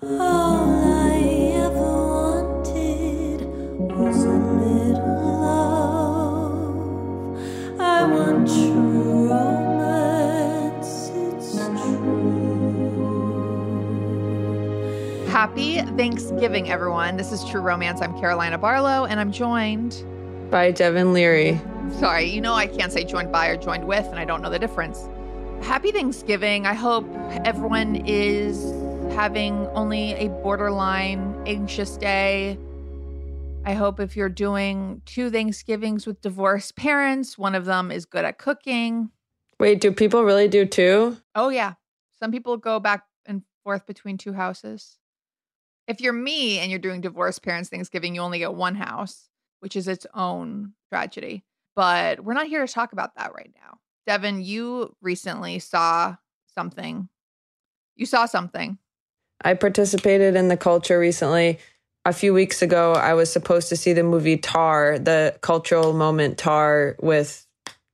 Happy Thanksgiving, everyone. This is True Romance. I'm Carolina Barlow, and I'm joined. by Devin Leary. Sorry, you know I can't say joined by or joined with, and I don't know the difference. Happy Thanksgiving. I hope everyone is having only a borderline anxious day. I hope if you're doing two Thanksgivings with divorced parents, one of them is good at cooking. Wait, do people really do two? Oh, yeah. Some people go back and forth between two houses. If you're me and you're doing divorced parents Thanksgiving, you only get one house, which is its own tragedy. But we're not here to talk about that right now. Devin, you recently saw something. You saw something. I participated in the culture recently. A few weeks ago, I was supposed to see the movie Tar, the cultural moment Tar with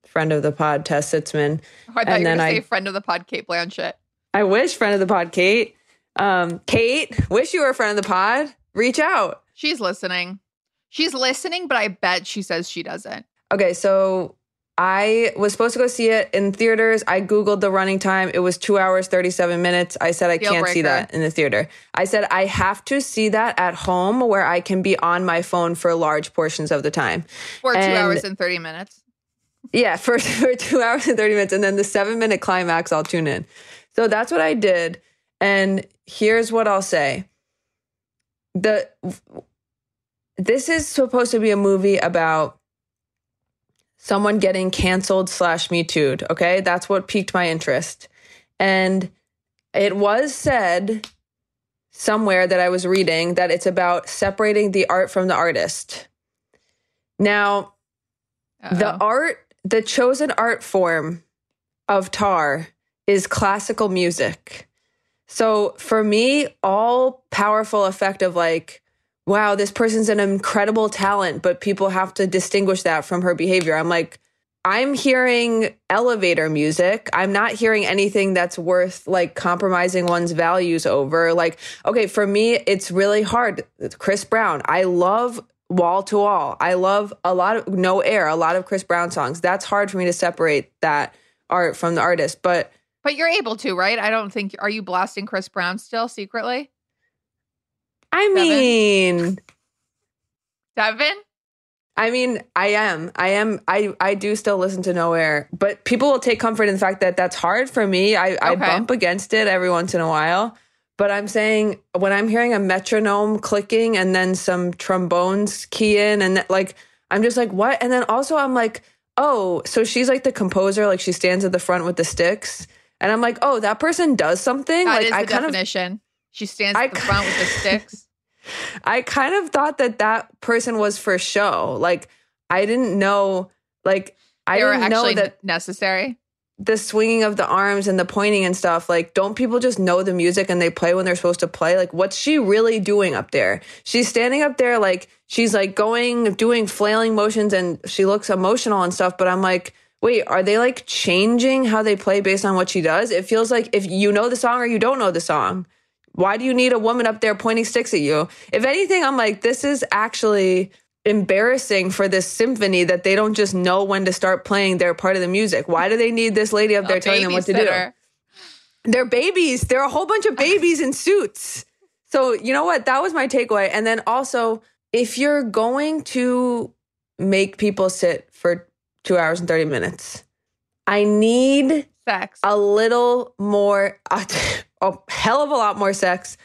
friend of the pod, Tess Sitzman. Oh, I thought And you were going to say friend of the pod, Cate Blanchett. I wish friend of the pod, Cate. Um, Cate, wish you were a friend of the pod. Reach out. She's listening. She's listening, but I bet she says she doesn't. Okay, so I was supposed to go see it in theaters. I Googled the running time. It was two hours, 37 minutes. I said, I Deal can't see that in the theater. I said, I have to see that at home where I can be on my phone for large portions of the time. For two hours and 30 minutes. Yeah, for, for two hours and 30 minutes. And then the seven minute climax, I'll tune in. So that's what I did. And here's what I'll say. The this is supposed to be a movie about someone getting canceled slash me too'd. Okay. That's what piqued my interest. And it was said somewhere that I was reading that it's about separating the art from the artist. Now, the Uh-oh. art, the chosen art form of tar is classical music. So for me, all powerful effect of like, wow, this person's an incredible talent, but people have to distinguish that from her behavior. I'm like, I'm hearing elevator music. I'm not hearing anything that's worth like compromising one's values over. Like, okay, for me, it's really hard. Chris Brown, I love wall to wall. I love a lot of no air, a lot of Chris Brown songs. That's hard for me to separate that art from the artist. But But you're able to, right? I don't think. Are you blasting Chris Brown still secretly? I mean, Devin? I mean, I am. I am. I I do still listen to No Air, but people will take comfort in the fact that that's hard for me. I I bump against it every once in a while. But I'm saying when I'm hearing a metronome clicking and then some trombones key in and that, like I'm just like what? And then also I'm like, oh, so she's like the composer, like she stands at the front with the sticks, and I'm like, oh, that person does something. That like is I the kind of. She stands I at the front with the sticks. I kind of thought that that person was for show. Like I didn't know. Like I didn't know that necessary. the swinging of the arms and the pointing and stuff. Like, don't people just know the music and they play when they're supposed to play? Like, what's she really doing up there? She's standing up there, like she's like going, doing flailing motions, and she looks emotional and stuff. But I'm like. Wait, are they like changing how they play based on what she does? It feels like if you know the song or you don't know the song. Why do you need a woman up there pointing sticks at you? If anything, I'm like, this is actually embarrassing for this symphony that they don't just know when to start playing their part of the music. Why do they need this lady up there A telling them what to do? They're babies. They're a whole bunch of babies in suits. So, you know what? That was my takeaway. And then also, if you're going to make people sit for two hours and 30 minutes, I need Sex. a little more, a, a hell of a lot more sex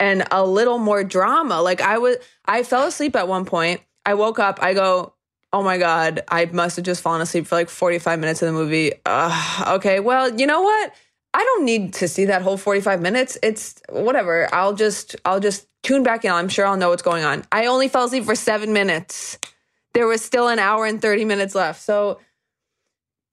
and a little more drama. Like I was, I fell asleep at one point. I woke up. I go, oh my god, I must have just fallen asleep for like forty five minutes of the movie. Ugh, okay, well, you know what? I don't need to see that whole forty five minutes. It's whatever. I'll just, I'll just tune back in. I'm sure I'll know what's going on. I only fell asleep for seven minutes. There was still an hour and thirty minutes left. So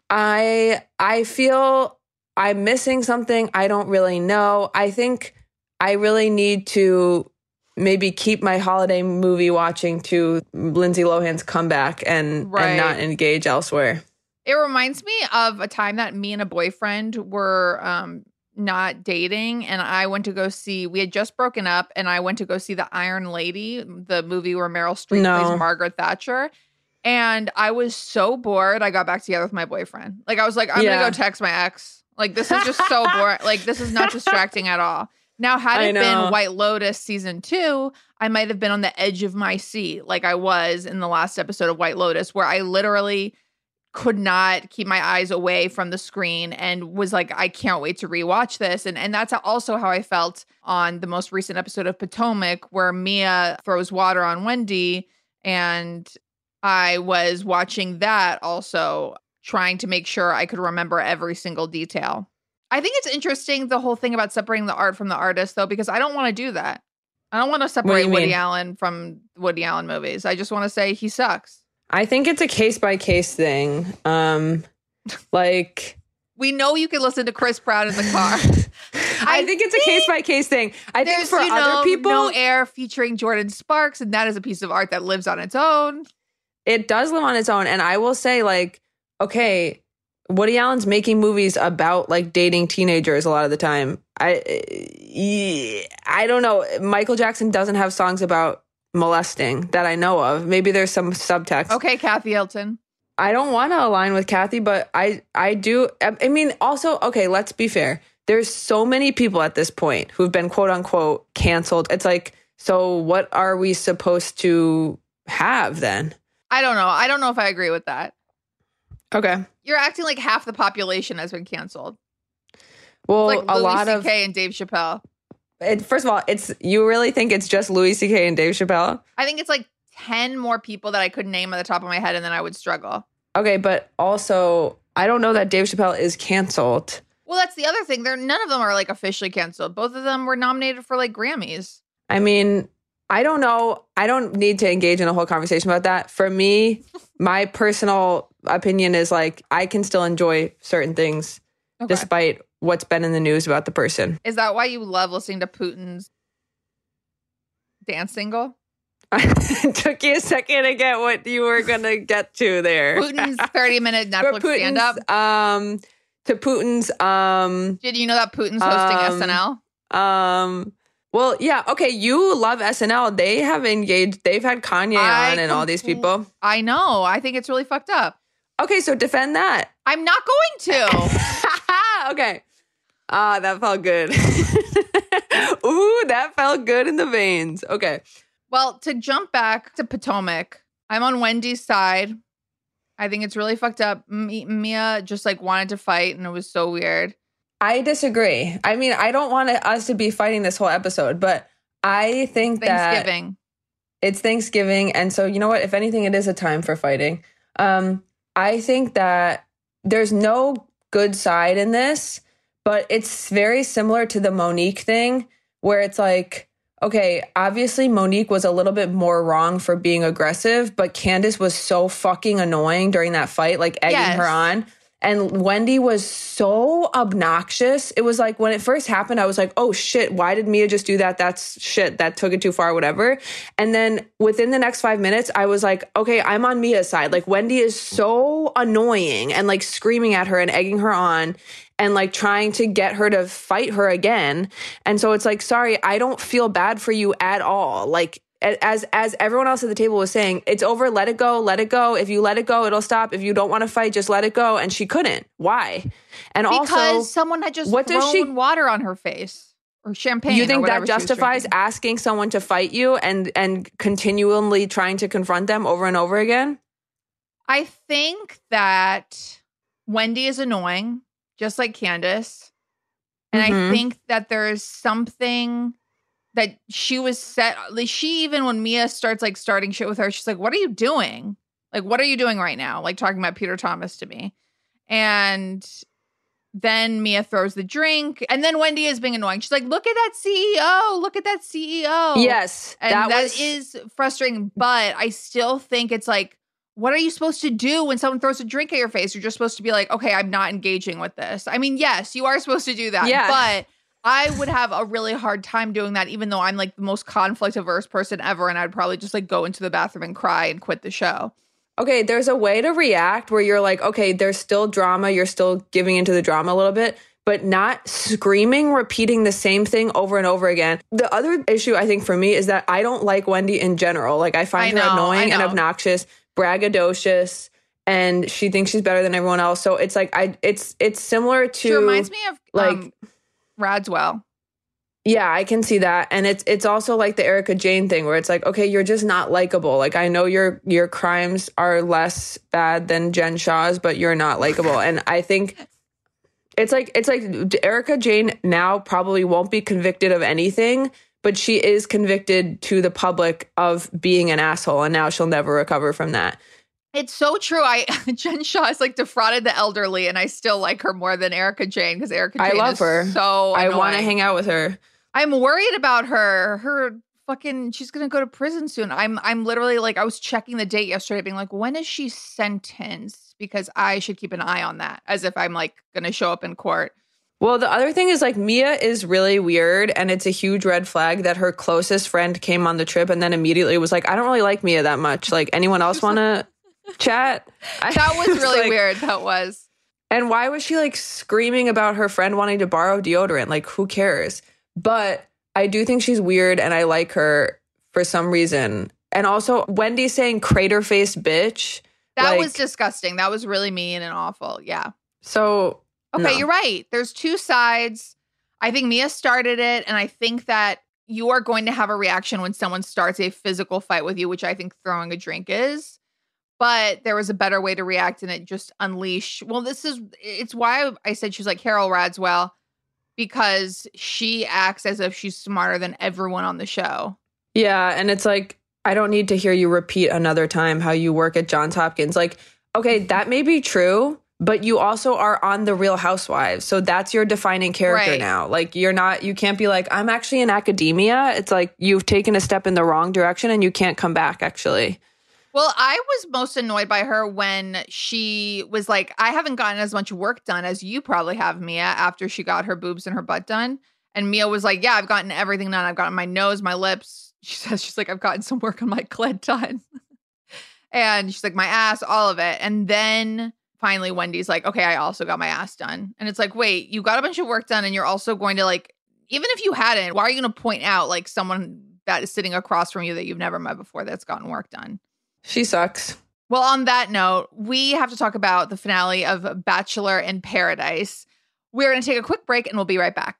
I I feel I'm missing something. I don't really know. I think I really need to maybe keep my holiday movie watching to Lindsay Lohan's comeback and Right. and not engage elsewhere. It reminds me of a time that me and a boyfriend were um not dating and I went to go see we had just broken up and I went to go see The Iron Lady, the movie where Meryl Streep No. plays Margaret Thatcher. And I was so bored I got back together with my boyfriend. Like I was like, I'm Yeah. gonna go text my ex. Like this is just so boring. Like this is not distracting at all. Now, had it been White Lotus season two, I might have been on the edge of my seat, like I was in the last episode of White Lotus, where I literally could not keep my eyes away from the screen and was like, I can't wait to rewatch this. And and that's also how I felt on the most recent episode of Potomac, where Mia throws water on Wendy, and I was watching that also, trying to make sure I could remember every single detail. I think it's interesting the whole thing about separating the art from the artist, though, because I don't want to do that. I don't want to separate Woody mean? Allen from Woody Allen movies. I just want to say he sucks. I think it's a case by case thing. Um like We know you can listen to Chris Brown in the car. I, think it's a case by case thing. I think for you other know, people No Air featuring Jordin Sparks, and that is a piece of art that lives on its own. It does live on its own. And I will say, like, okay, Woody Allen's making movies about like dating teenagers a lot of the time. I, eh, I don't know. Michael Jackson doesn't have songs about molesting that I know of. Maybe there's some subtext. Okay, Kathy Hilton. I don't want to align with Kathy, but I I do. I mean, also, okay, let's be fair. There's so many people at this point who've been quote unquote canceled. It's like, so what are we supposed to have then? I don't know. I don't know if I agree with that. Okay. You're acting like half the population has been canceled. Well, like a Louis lot C.K. of and Dave Chappelle. it, first of all, it's you really think it's just Louis C.K. and Dave Chappelle? I think it's like 10 more people that I could name at the top of my head, and then I would struggle. Okay, but also I don't know that Dave Chappelle is canceled. Well, that's the other thing. They're none of them are like officially canceled. Both of them were nominated for like Grammys. I mean, I don't know. I don't need to engage in a whole conversation about that. For me, my personal opinion is like I can still enjoy certain things Okay. despite what's been in the news about the person. Is that why you love listening to Putin's dance single? it took you a second to get what you were gonna get to there. Putin's 30 minute Netflix stand up. Um, to Putin's, um, Did you know that Putin's hosting um, SNL? um. Well, yeah, okay. You love SNL. They have engaged. They've had Kanye I on and all these people. I know. I think it's really fucked up. Okay, so defend that. I'm not going to. okay. Ah, that felt good. Ooh, that felt good in the veins. Okay. well, to jump back to Potomac, I'm on Wendy's side. I think it's really fucked up. M- Mia just like wanted to fight, and it was so weird. I disagree. I mean, I don't want us to be fighting this whole episode, but I think that Thanksgiving. it's Thanksgiving. And so, you know what? If anything, it is a time for fighting. Um, I think that there's no good side in this, but it's very similar to the Monique thing where it's like, okay, obviously Monique was a little bit more wrong for being aggressive, but Candace was so fucking annoying during that fight, like egging Yes. her on. And Wendy was so obnoxious. It was like when it first happened, I was like, oh shit, why did Mia just do that? That's shit. That took it too far, whatever. And then within the next five minutes, I was like, okay, I'm on Mia's side. Like Wendy is so annoying and like screaming at her and egging her on and like trying to get her to fight her again. And so it's like, sorry, I don't feel bad for you at all. Like as as everyone else at the table was saying, it's over, let it go, let it go. If you let it go, it'll stop. If you don't want to fight, just let it go. And she couldn't. Why? And also, because also someone had just what thrown does she- water on her face or champagne. you think that justifies asking someone to fight you and and continually trying to confront them over and over again? I think that Wendy is annoying, just like Candace. And I Mhm. think that there is something that she was set. Like she even when Mia starts like starting shit with her, she's like, "What are you doing? Like, what are you doing right now?" Like talking about Peter Thomas to me, and then Mia throws the drink, and then Wendy is being annoying. She's like, "Look at that CEO! Look at that CEO!" yes, and that that was is frustrating. But I still think it's like, what are you supposed to do when someone throws a drink at your face? You're just supposed to be like, okay, I'm not engaging with this. I mean, yes, you are supposed to do that. Yeah. But I would have a really hard time doing that, even though I'm like the most conflict averse person ever. And I'd probably just like go into the bathroom and cry and quit the show. okay, there's a way to react where you're like, okay, there's still drama, you're still giving into the drama a little bit, but not screaming, repeating the same thing over and over again. The other issue I think for me is that I don't like Wendy in general. Like I find I her annoying and obnoxious, braggadocious, and she thinks she's better than everyone else. So it's like I it's it's similar to She reminds me of like- um, Radziwill. Yeah, I can see that. And it's it's also like the Erika Jayne thing where it's like, okay, you're just not likable. Like I know your your crimes are less bad than Jen Shah's, but you're not likable. And I think it's like it's like Erika Jayne now probably won't be convicted of anything, but she is convicted to the public of being an asshole and now she'll never recover from that. It's so true. I Jen Shah has like defrauded the elderly, and I still like her more than Erika Jayne because Erika Jayne I love is her. So I want to hang out with her. I'm worried about her. Her fucking she's gonna go to prison soon. I'm I'm literally like I was checking the date yesterday, being like, when is she sentenced? Because I should keep an eye on that, as if I'm like gonna show up in court. Well, the other thing is like Mia is really weird and it's a huge red flag that her closest friend came on the trip and then immediately was like, I don't really like Mia that much. Like anyone else want to chat? I- That was really like- weird. That was. And why was she like screaming about her friend wanting to borrow deodorant? Like who cares? But I do think she's weird and I like her for some reason. And also Wendy saying crater faced bitch. That like, was disgusting. That was really mean and awful. Yeah. so Okay, No. you're right. There's two sides. I think Mia started it, and I think that you are going to have a reaction when someone starts a physical fight with you, which I think throwing a drink is. But there was a better way to react, and it just unleash. Well, this is it's why I said she's like Carole Radziwill because she acts as if she's smarter than everyone on the show. Yeah, and it's like I don't need to hear you repeat another time how you work at Johns Hopkins. Like, okay, mm-hmm. that may be true, but you also are on the Real Housewives. So that's your defining character Right. now. Like you're not you can't be like I'm actually in academia. It's like you've taken a step in the wrong direction and you can't come back actually. Well, I was most annoyed by her when she was like, I haven't gotten as much work done as you probably have, Mia, after she got her boobs and her butt done. And Mia was like, Yeah, I've gotten everything done. I've gotten my nose, my lips. She says, She's like, I've gotten some work on my clit done. and she's like, My ass, all of it. And then finally, Wendy's like, Okay, I also got my ass done. And it's like, Wait, you got a bunch of work done and you're also going to like, even if you hadn't, why are you going to point out like someone that is sitting across from you that you've never met before that's gotten work done? She sucks. Well, on that note, we have to talk about the finale of Bachelor in Paradise. We're going to take a quick break and we'll be right back.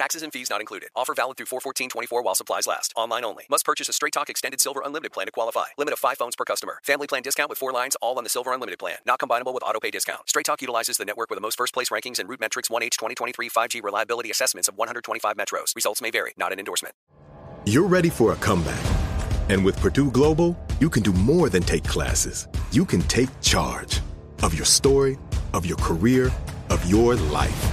Taxes and fees not included. Offer valid through 41424 while supplies last. Online only. Must purchase a Straight Talk Extended Silver Unlimited plan to qualify. Limit of 5 phones per customer. Family plan discount with 4 lines all on the Silver Unlimited plan. Not combinable with auto pay discount. Straight Talk utilizes the network with the most first place rankings and root metrics 1H 2023 5G reliability assessments of 125 metros. Results may vary. Not an endorsement. You're ready for a comeback. And with Purdue Global, you can do more than take classes. You can take charge of your story, of your career, of your life.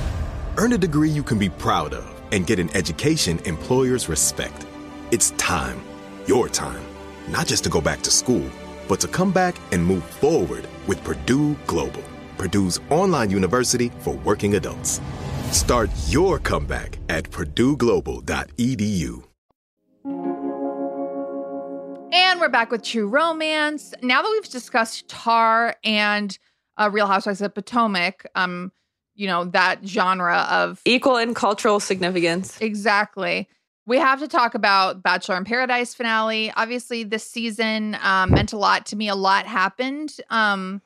Earn a degree you can be proud of and get an education employers respect. It's time, your time, not just to go back to school, but to come back and move forward with Purdue Global, Purdue's online university for working adults. Start your comeback at purdueglobal.edu. And we're back with True Romance. Now that we've discussed Tar and uh, Real Housewives of Potomac, um, you know, that genre of Equal in cultural significance. Exactly. We have to talk about Bachelor in Paradise finale. Obviously, this season um, meant a lot to me. A lot happened um,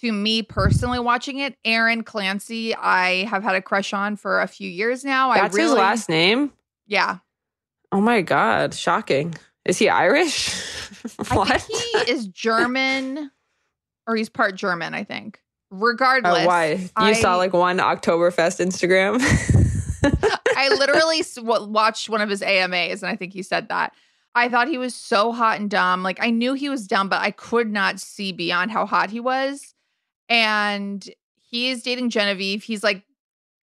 to me personally watching it. Aaron Clancy, I have had a crush on for a few years now. That's I really, his last name? Yeah. Oh my God. Shocking. Is he Irish? I what? think he is German or he's part German, I think. Regardless. Oh, why? You I- saw like one Oktoberfest Instagram? I literally watched one of his AMAs, and I think he said that. I thought he was so hot and dumb. Like I knew he was dumb, but I could not see beyond how hot he was. And he is dating Genevieve. He's like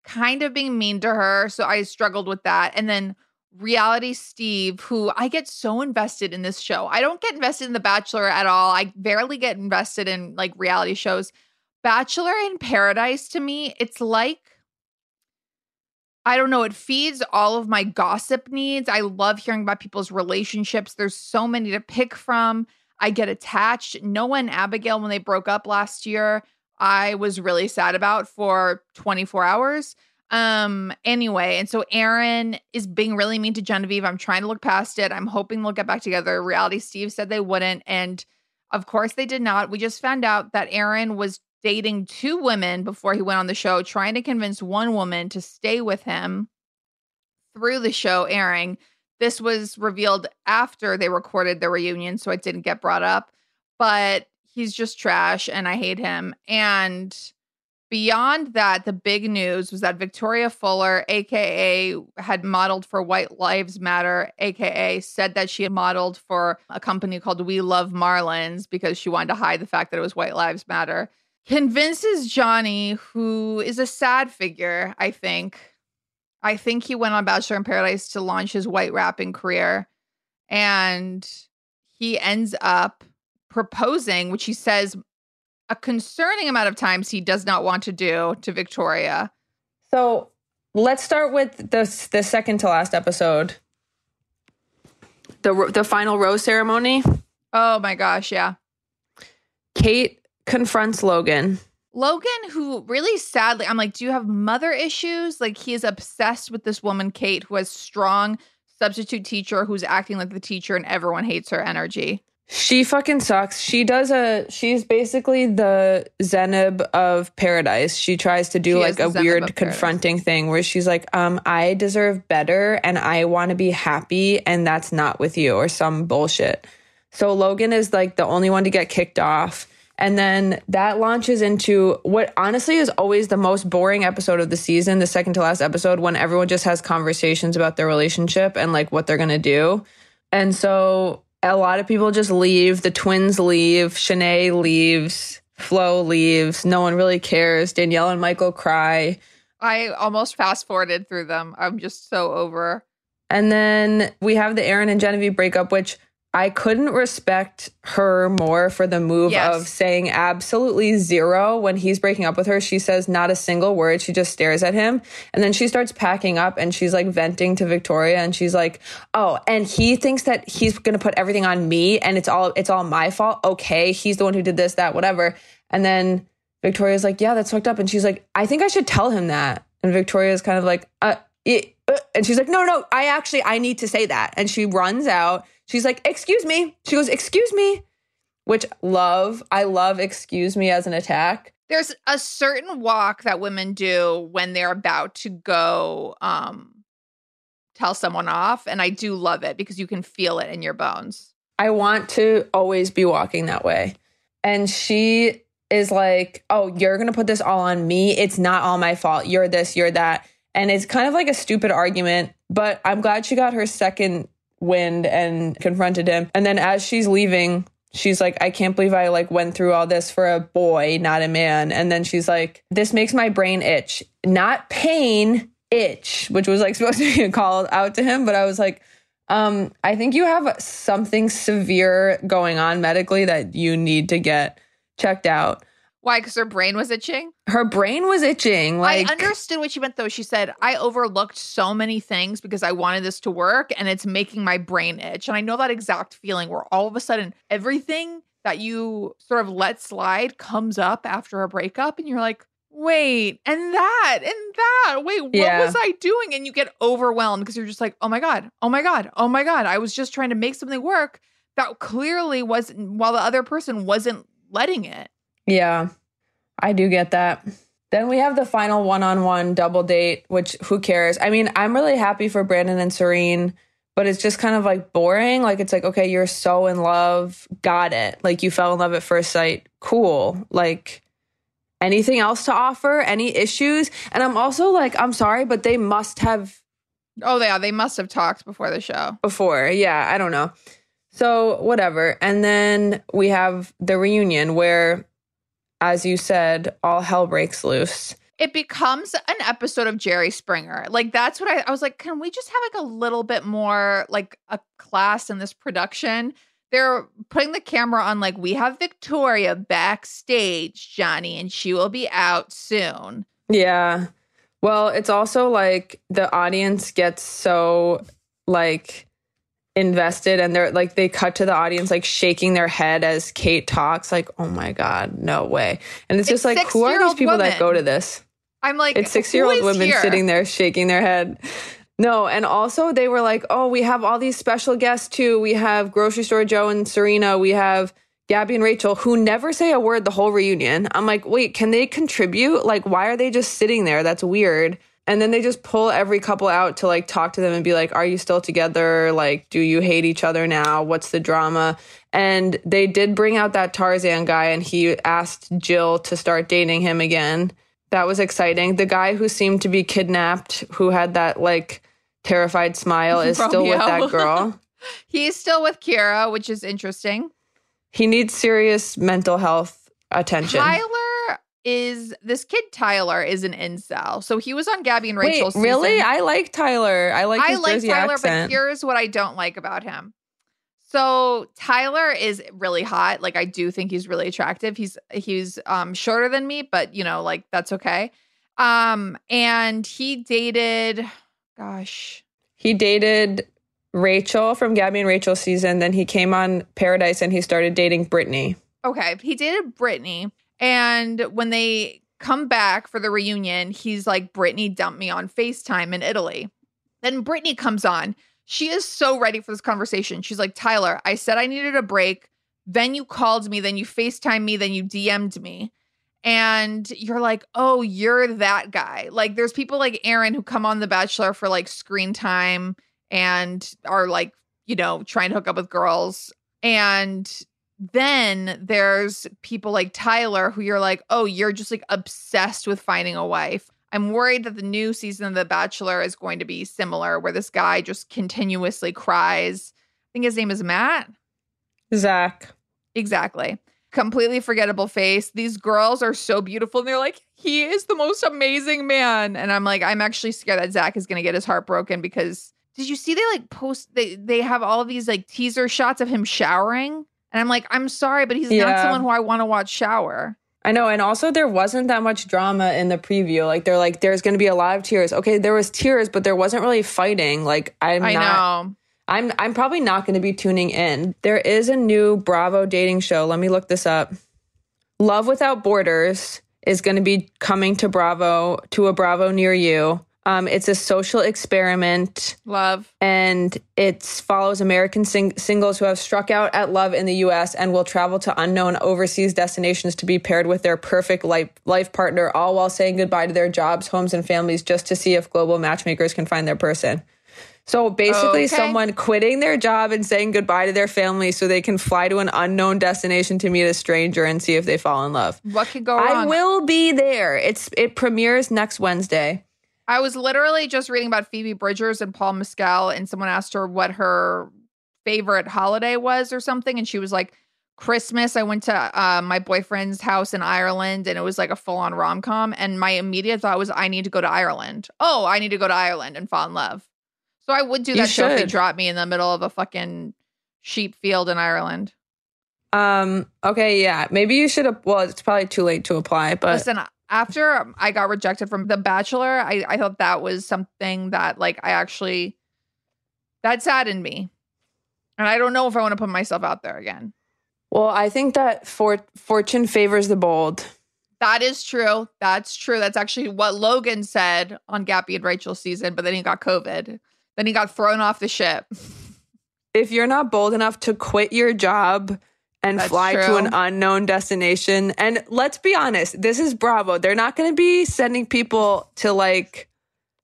kind of being mean to her, so I struggled with that. And then reality Steve, who I get so invested in this show. I don't get invested in The Bachelor at all. I barely get invested in like reality shows. Bachelor in Paradise to me, it's like I don't know, it feeds all of my gossip needs. I love hearing about people's relationships. There's so many to pick from. I get attached. Noah and Abigail, when they broke up last year, I was really sad about for 24 hours. Um, anyway, and so Aaron is being really mean to Genevieve. I'm trying to look past it. I'm hoping they'll get back together. Reality Steve said they wouldn't. And of course they did not. We just found out that Aaron was dating two women before he went on the show, trying to convince one woman to stay with him through the show airing. This was revealed after they recorded the reunion, so it didn't get brought up. But he's just trash and I hate him. And beyond that, the big news was that Victoria Fuller, aka had modeled for White Lives Matter, aka said that she had modeled for a company called We Love Marlins because she wanted to hide the fact that it was White Lives Matter convinces Johnny, who is a sad figure, I think. I think he went on Bachelor in Paradise to launch his white rapping career. And he ends up proposing, which he says a concerning amount of times he does not want to do to Victoria. so let's start with the, the second to last episode. The, the final rose ceremony. Oh my gosh, yeah. Kate confronts Logan. Logan, who really sadly, I'm like, do you have mother issues? Like, he is obsessed with this woman, Kate, who has strong substitute teacher who's acting like the teacher and everyone hates her energy. She fucking sucks. She does a she's basically the Zenib of paradise. She tries to do She like a Zenib weird Paradise. confronting thing where she's like, um, I deserve better and I want to be happy and that's not with you or some bullshit. So Logan is like the only one to get kicked off. And then that launches into what honestly is always the most boring episode of the season, the second to last episode, when everyone just has conversations about their relationship and like what they're gonna do. And so a lot of people just leave. The twins leave. Shanae leaves. Flo leaves. No one really cares. Danielle and Michael cry. I almost fast forwarded through them. I'm just so over. And then we have the Aaron and Genevieve breakup, which I couldn't respect her more for the move Yes. of saying absolutely zero when he's breaking up with her. She says not a single word. She just stares at him. And then she starts packing up and she's like venting to Victoria and she's like, "Oh, and he thinks that he's going to put everything on me and it's all it's all my fault. Okay, he's the one who did this, that, whatever." And then Victoria's like, "Yeah, that's fucked up." And she's like, "I think I should tell him that." And Victoria's kind of like, "Uh, it, uh," and she's like, "No, no, I actually I need to say that." And she runs out. She's like, "Excuse me." She goes, "Excuse me," which love. I love "excuse me" as an attack. There's a certain walk that women do when they're about to go um tell someone off. And I do love it because you can feel it in your bones. I want to always be walking that way. And she is like, Oh, you're going to put this all on me. It's not all my fault. You're this, you're that. And it's kind of like a stupid argument, but I'm glad she got her second wind and confronted him. And then as she's leaving, she's like, I can't believe I like went through all this for a boy, not a man. And then she's like, this makes my brain itch, not pain, itch, which was like supposed to be a call out to him. But I was like, um, I think you have something severe going on medically that you need to get checked out. Why? Because her brain was itching? Her brain was itching. Like I understood what she meant though. She said, I overlooked so many things because I wanted this to work and it's making my brain itch. And I know that exact feeling where all of a sudden everything that you sort of let slide comes up after a breakup and you're like, wait, and that, and that. Wait, what Yeah. was I doing? And you get overwhelmed because you're just like, oh my God, oh my God, oh my God. I was just trying to make something work that clearly wasn't, while the other person wasn't letting it. Yeah, I do get that. Then we have the final one on one double date, which who cares? I mean, I'm really happy for Brandon and Serene, but it's just kind of like boring. Like, it's like, okay, you're so in love. Got it. Like, you fell in love at first sight. Cool. Like, anything else to offer? Any issues? And I'm also like, I'm sorry, but they must have Oh, yeah, they must have talked before the show. before. Yeah, I don't know. So, whatever. And then we have the reunion where, as you said, all hell breaks loose. it becomes an episode of Jerry Springer. Like that's what I, I was like, can we just have like a little bit more like a class in this production? They're putting the camera on like we have Victoria backstage, Johnny, and she will be out soon. Yeah. Well, it's also like the audience gets so like invested and they're like they cut to the audience like shaking their head as Kate talks like, "Oh my god, no way." And it's, It's just like who are these people that go to this? I'm like, It's 6-year-old women here? sitting there shaking their head. No, and also they were like, "Oh, we have all these special guests too. We have grocery store Joe and Serena. We have Gabby and Rachel who never say a word the whole reunion." I'm like, "Wait, can they contribute? Like why are they just sitting there? That's weird." And then they just pull every couple out to like talk to them and be like, "Are you still together? Like do you hate each other now? What's the drama?" And they did bring out that Tarzan guy and he asked Jill to start dating him again. That was exciting. The guy who seemed to be kidnapped, who had that like terrified smile, is still with that girl. He's still with Kira, which is interesting. He needs serious mental health attention. Tyler is this kid. Tyler is an incel, so he was on Gabby and Wait, Rachel's. really? I like Tyler. I like I like Jersey Tyler, accent. but here's what I don't like about him. So Tyler is really hot. Like I do think he's really attractive. He's he's um shorter than me, but you know, like that's okay. Um and he dated gosh. he dated Rachel from Gabby and Rachel season. Then he came on Paradise and he started dating Brittany. Okay, he dated Brittany, and when they come back for the reunion, he's like, Brittany dumped me on FaceTime in Italy. Then Brittany comes on. She is so ready for this conversation. She's like, Tyler, I said I needed a break. Then you called me, then you FaceTime me, then you DM'd me. And you're like, oh, you're that guy. Like, there's people like Aaron who come on The Bachelor for like screen time and are like, you know, trying to hook up with girls. And then there's people like Tyler who you're like, oh, you're just like obsessed with finding a wife. I'm worried that the new season of The Bachelor is going to be similar, where this guy just continuously cries. I think his name is Matt. Zach. Exactly. Completely forgettable face. These girls are so beautiful. And they're like, he is the most amazing man. And I'm like, I'm actually scared that Zach is going to get his heart broken because did you see they like post, they, they have all these like teaser shots of him showering? And I'm like, I'm sorry, but he's not someone who I want to watch shower. I know, and also there wasn't that much drama in the preview. Like they're like, there's going to be a lot of tears. Okay, there was tears, but there wasn't really fighting. Like I'm I not. know. I'm I'm probably not going to be tuning in. There is a new Bravo dating show. Let me look this up. Love Without Borders is going to be coming to Bravo to a Bravo near you. Um, it's a social experiment Love. and it follows American sing- singles who have struck out at love in the US and will travel to unknown overseas destinations to be paired with their perfect life, life partner, all while saying goodbye to their jobs, homes, and families just to see if global matchmakers can find their person. So basically, Okay. someone quitting their job and saying goodbye to their family so they can fly to an unknown destination to meet a stranger and see if they fall in love. What could go wrong? I will be there. It's it premieres next Wednesday. I was literally just reading about Phoebe Bridgers and Paul Mescal, and someone asked her what her favorite holiday was or something, and she was like, Christmas. I went to uh, my boyfriend's house in Ireland, and it was like a full on rom com. And my immediate thought was, I need to go to Ireland. Oh, I need to go to Ireland and fall in love. So I would do that show if they dropped me in the middle of a fucking sheep field in Ireland. Um. Okay. Yeah. Maybe you should. Well, it's probably too late to apply. But Listen, after I got rejected from The Bachelor, I, I thought that was something that like I actually that saddened me. And I don't know if I want to put myself out there again. well, I think that for fortune favors the bold. That is true. That's true. That's actually what Logan said on Gabby and Rachel's season, but then he got COVID. Then he got thrown off the ship. If you're not bold enough to quit your job and That's fly to an unknown destination, and let's be honest, this is Bravo. They're not going to be sending people to like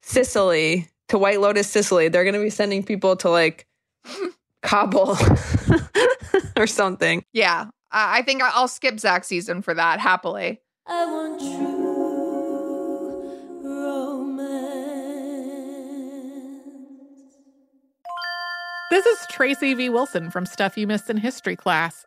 Sicily, to White Lotus, Sicily. They're going to be sending people to like Kabul or something. Yeah. I I think I- I'll skip Zach season for that happily. I want true romance. This is Tracy V. Wilson from Stuff You Missed in History class.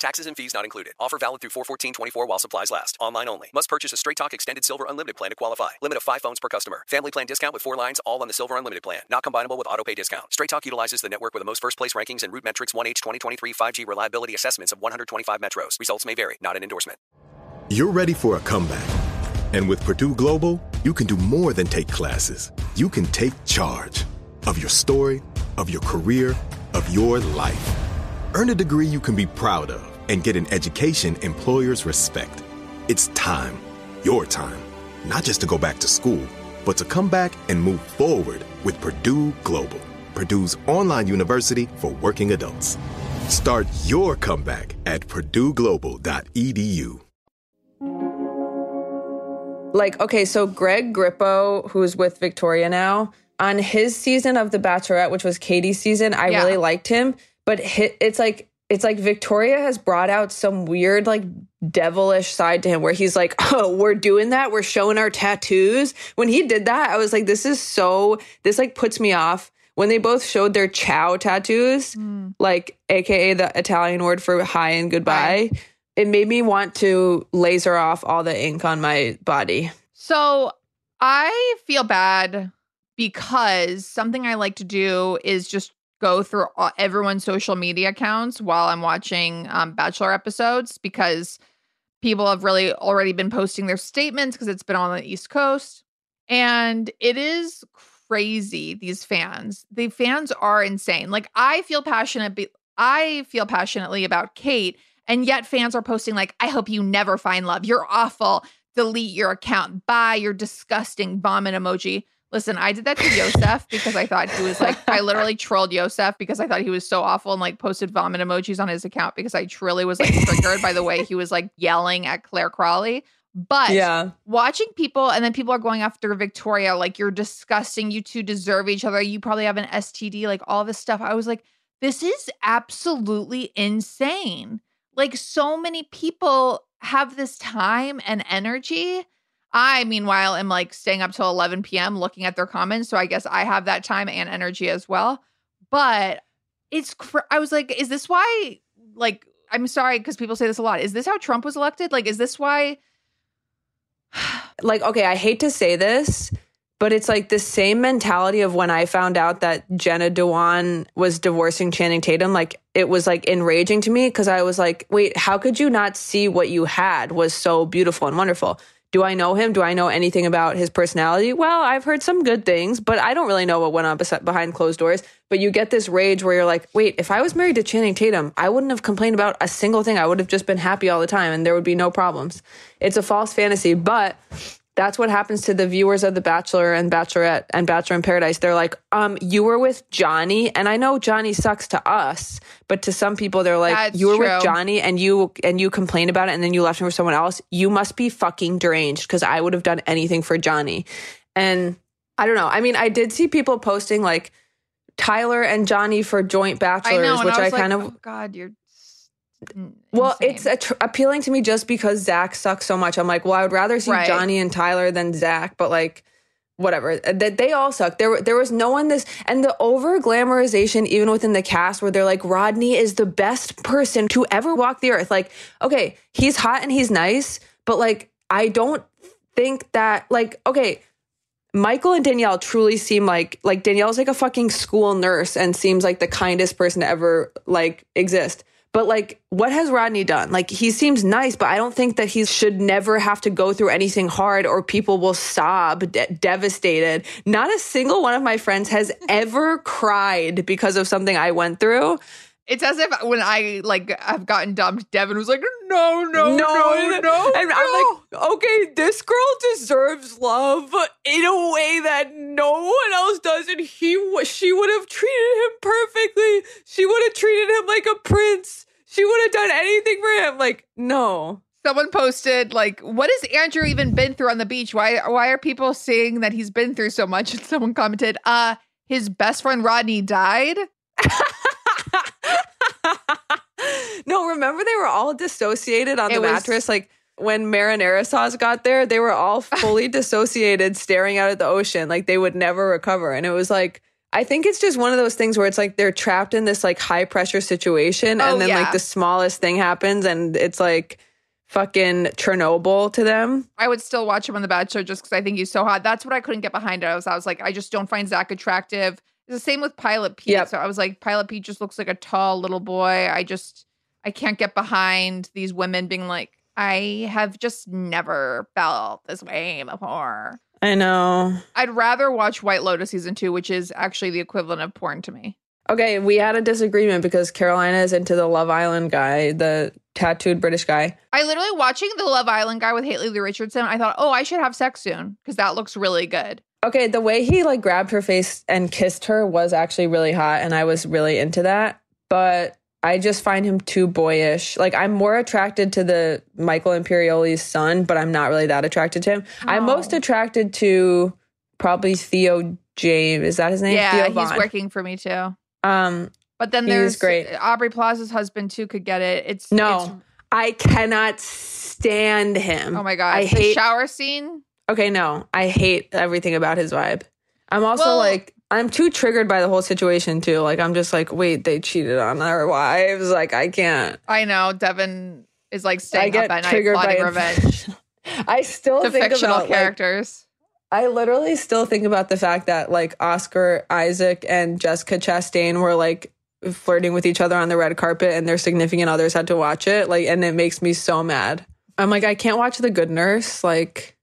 Taxes and fees not included. Offer valid through 41424 while supplies last. Online only. Must purchase a Straight Talk Extended Silver Unlimited plan to qualify. Limit of five phones per customer. Family plan discount with four lines all on the Silver Unlimited plan. Not combinable with auto pay discount. Straight Talk utilizes the network with the most first place rankings and Root Metrics 1H 2023 5G reliability assessments of 125 metros. Results may vary. Not an endorsement. You're ready for a comeback. And with Purdue Global, you can do more than take classes. You can take charge of your story, of your career, of your life. Earn a degree you can be proud of and get an education employers respect. It's time, your time, not just to go back to school, but to come back and move forward with Purdue Global, Purdue's online university for working adults. Start your comeback at purdueglobal.edu. like okay so greg grippo who's with victoria now on his season of the bachelorette which was katie's season i Yeah. really liked him but it's like it's like victoria has brought out some weird like devilish side to him where he's like oh we're doing that. We're showing our tattoos. When he did that i was like this is so this like puts me off. When they both showed their ciao tattoos mm. like aka the italian word for hi and goodbye it made me want to laser off all the ink on my body. So I feel bad because something I like to do is just go through all, everyone's social media accounts while I'm watching um, Bachelor episodes because people have really already been posting their statements because it's been on the East Coast. And it is crazy, these fans. The fans are insane. Like, I feel passionate. Be- I feel passionately about Kate, and yet fans are posting, like, I hope you never find love. You're awful delete your account. Bye, you're disgusting. Vomit emoji. Listen, I did that to Yosef because I thought he was like, I literally trolled Yosef because I thought he was so awful and like posted vomit emojis on his account because I truly was like triggered by the way he was like yelling at Clare Crawley. But Yeah. watching people and then people are going after Victoria, like, you're disgusting. You two deserve each other. You probably have an STD, like all this stuff. I was like, this is absolutely insane. Like, so many people have this time and energy. I, meanwhile, am like staying up till 11 p.m. looking at their comments. So I guess I have that time and energy as well. But it's, cr- I was like, is this why, like, I'm sorry, because people say this a lot. Is this how Trump was elected? Like, is this why? Like, okay, I hate to say this, but it's like the same mentality of when I found out that Jenna Dewan was divorcing Channing Tatum. Like, it was like enraging to me because I was like, wait, how could you not see what you had was so beautiful and wonderful? Do I know him? Do I know anything about his personality? Well, I've heard some good things, but I don't really know what went on behind closed doors. But you get this rage where you're like, wait, if I was married to Channing Tatum, I wouldn't have complained about a single thing. I would have just been happy all the time and there would be no problems. It's a false fantasy, but that's what happens to the viewers of The Bachelor and Bachelorette and Bachelor in Paradise. They're like, um, you were with Johnny, and I know Johnny sucks to us, but to some people, they're like, That's you were true. with Johnny and you and you complained about it, and then you left him for someone else. You must be fucking deranged because I would have done anything for Johnny. And I don't know. I mean, I did see people posting like Tyler and Johnny for joint I bachelors, know. Which I I, like, kind of oh, God, you're. Well, insane. it's appealing to me just because Zach sucks so much. I'm like, well, I would rather see Right. Johnny and Tyler than Zach, but like, whatever. Uh, that they all suck. There, there was no one this, and the over glamorization, even within the cast, where they're like, Rodney is the best person to ever walk the earth. Like, okay, he's hot and he's nice, but like, I don't think that, like, okay. Michael and Danielle truly seem like like Danielle's like a fucking school nurse and seems like the kindest person to ever like exist. But like what has Rodney done? Like he seems nice, but I don't think that he should never have to go through anything hard or people will sob de- devastated. Not a single one of my friends has ever cried because of something I went through. It's as if when I like have gotten dumped, Devin was like, no, no, no, no, no. And I'm like, okay, this girl deserves love in a way that no one else does, and he, she would have treated him perfectly. She would have treated him like a prince. She would have done anything for him. Like, no. Someone posted like, "What has Andrew even been through on the beach? Why why are people saying that he's been through so much?" And someone commented, "Uh, his best friend Rodney died." no, remember they were all dissociated on It the was- mattress, like. When Marinara sauce got there, they were all fully dissociated, staring out at the ocean, like they would never recover. And it was like, I think it's just one of those things where it's like they're trapped in this like high pressure situation Oh, and then yeah. like the smallest thing happens and it's like fucking Chernobyl to them. I would still watch him on The Bachelor just because I think he's so hot. That's what I couldn't get behind. It. I was, I was like, I just don't find Zach attractive. It's the same with Pilot Pete. Yep. So I was like, Pilot Pete just looks like a tall little boy. I just, I can't get behind these women being like, I have just never felt this way before. I know. I'd rather watch White Lotus season two, which is actually the equivalent of porn to me. Okay, we had a disagreement because Carolina is into the Love Island guy, the tattooed British guy. I literally watching the Love Island guy with Haley Lu Richardson. I thought, oh, I should have sex soon because that looks really good. Okay, the way he like grabbed her face and kissed her was actually really hot and I was really into that. But I just find him too boyish. Like I'm more attracted to the Michael Imperioli's son, but I'm not really that attracted to him. I'm Oh. most attracted to probably Theo James. Is that his name? yeah, Theo he's working for me too. Um But then there's great. Aubrey Plaza's husband too could get it. It's no. it's- I cannot stand him. oh my god, I the hate shower scene. Okay, no. I hate everything about his vibe. I'm also Well- like I'm too triggered by the whole situation too. Like I'm just like, wait, they cheated on their wives. Like I can't. I know Devin is like staying up at night plotting revenge I still think fictional about like, characters. I literally still think about the fact that like Oscar Isaac and Jessica Chastain were like flirting with each other on the red carpet and their significant others had to watch it. Like and it makes me so mad. I'm like, I can't watch The Good Nurse. Like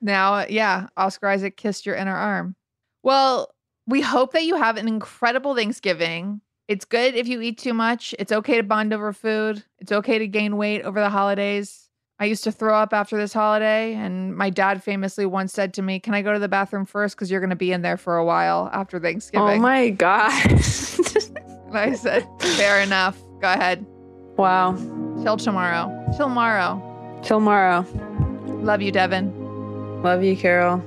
Now, yeah, Oscar Isaac kissed your inner arm. Well, we hope that you have an incredible Thanksgiving. It's good if you eat too much. It's okay to bond over food. It's okay to gain weight over the holidays. I used to throw up after this holiday, and my dad famously once said to me, Can I go to the bathroom first? Because you're going to be in there for a while after oh Thanksgiving. Oh my god. And I said, Fair enough. Go ahead. wow. Till tomorrow. Till tomorrow. Till tomorrow. Love you, Devin. Love you, Carol.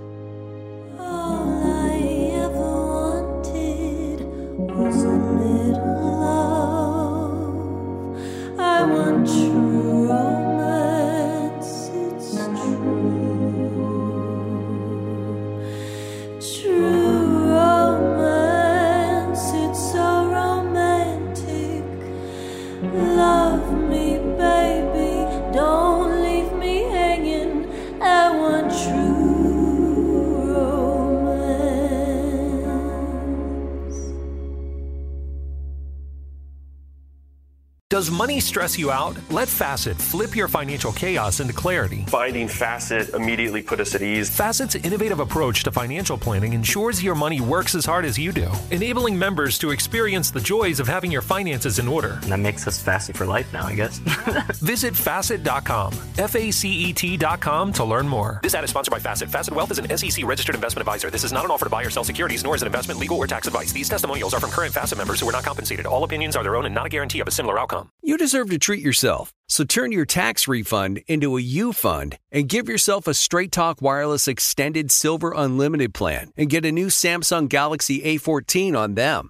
Does money stress you out? Let Facet flip your financial chaos into clarity. Finding Facet immediately put us at ease. Facet's innovative approach to financial planning ensures your money works as hard as you do, enabling members to experience the joys of having your finances in order. And That makes us Facet for life now, I guess. Visit facet.com, F A C E T.com to learn more. This ad is sponsored by Facet. Facet Wealth is an SEC registered investment advisor. This is not an offer to buy or sell securities, nor is it investment, legal, or tax advice. These testimonials are from current Facet members who are not compensated. All opinions are their own and not a guarantee of a similar outcome. You deserve to treat yourself. So turn your tax refund into a U fund and give yourself a Straight Talk Wireless Extended Silver Unlimited plan and get a new Samsung Galaxy A14 on them.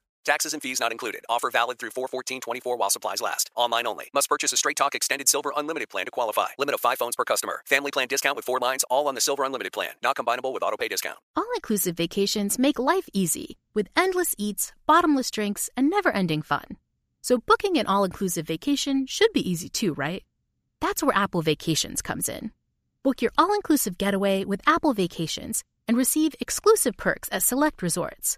Taxes and fees not included. Offer valid through 41424 while supplies last. Online only. Must purchase a Straight Talk Extended Silver Unlimited plan to qualify. Limit of 5 phones per customer. Family plan discount with 4 lines all on the Silver Unlimited plan. Not combinable with auto pay discount. All inclusive vacations make life easy with endless eats, bottomless drinks, and never ending fun. So, booking an all inclusive vacation should be easy too, right? That's where Apple Vacations comes in. Book your all inclusive getaway with Apple Vacations and receive exclusive perks at select resorts.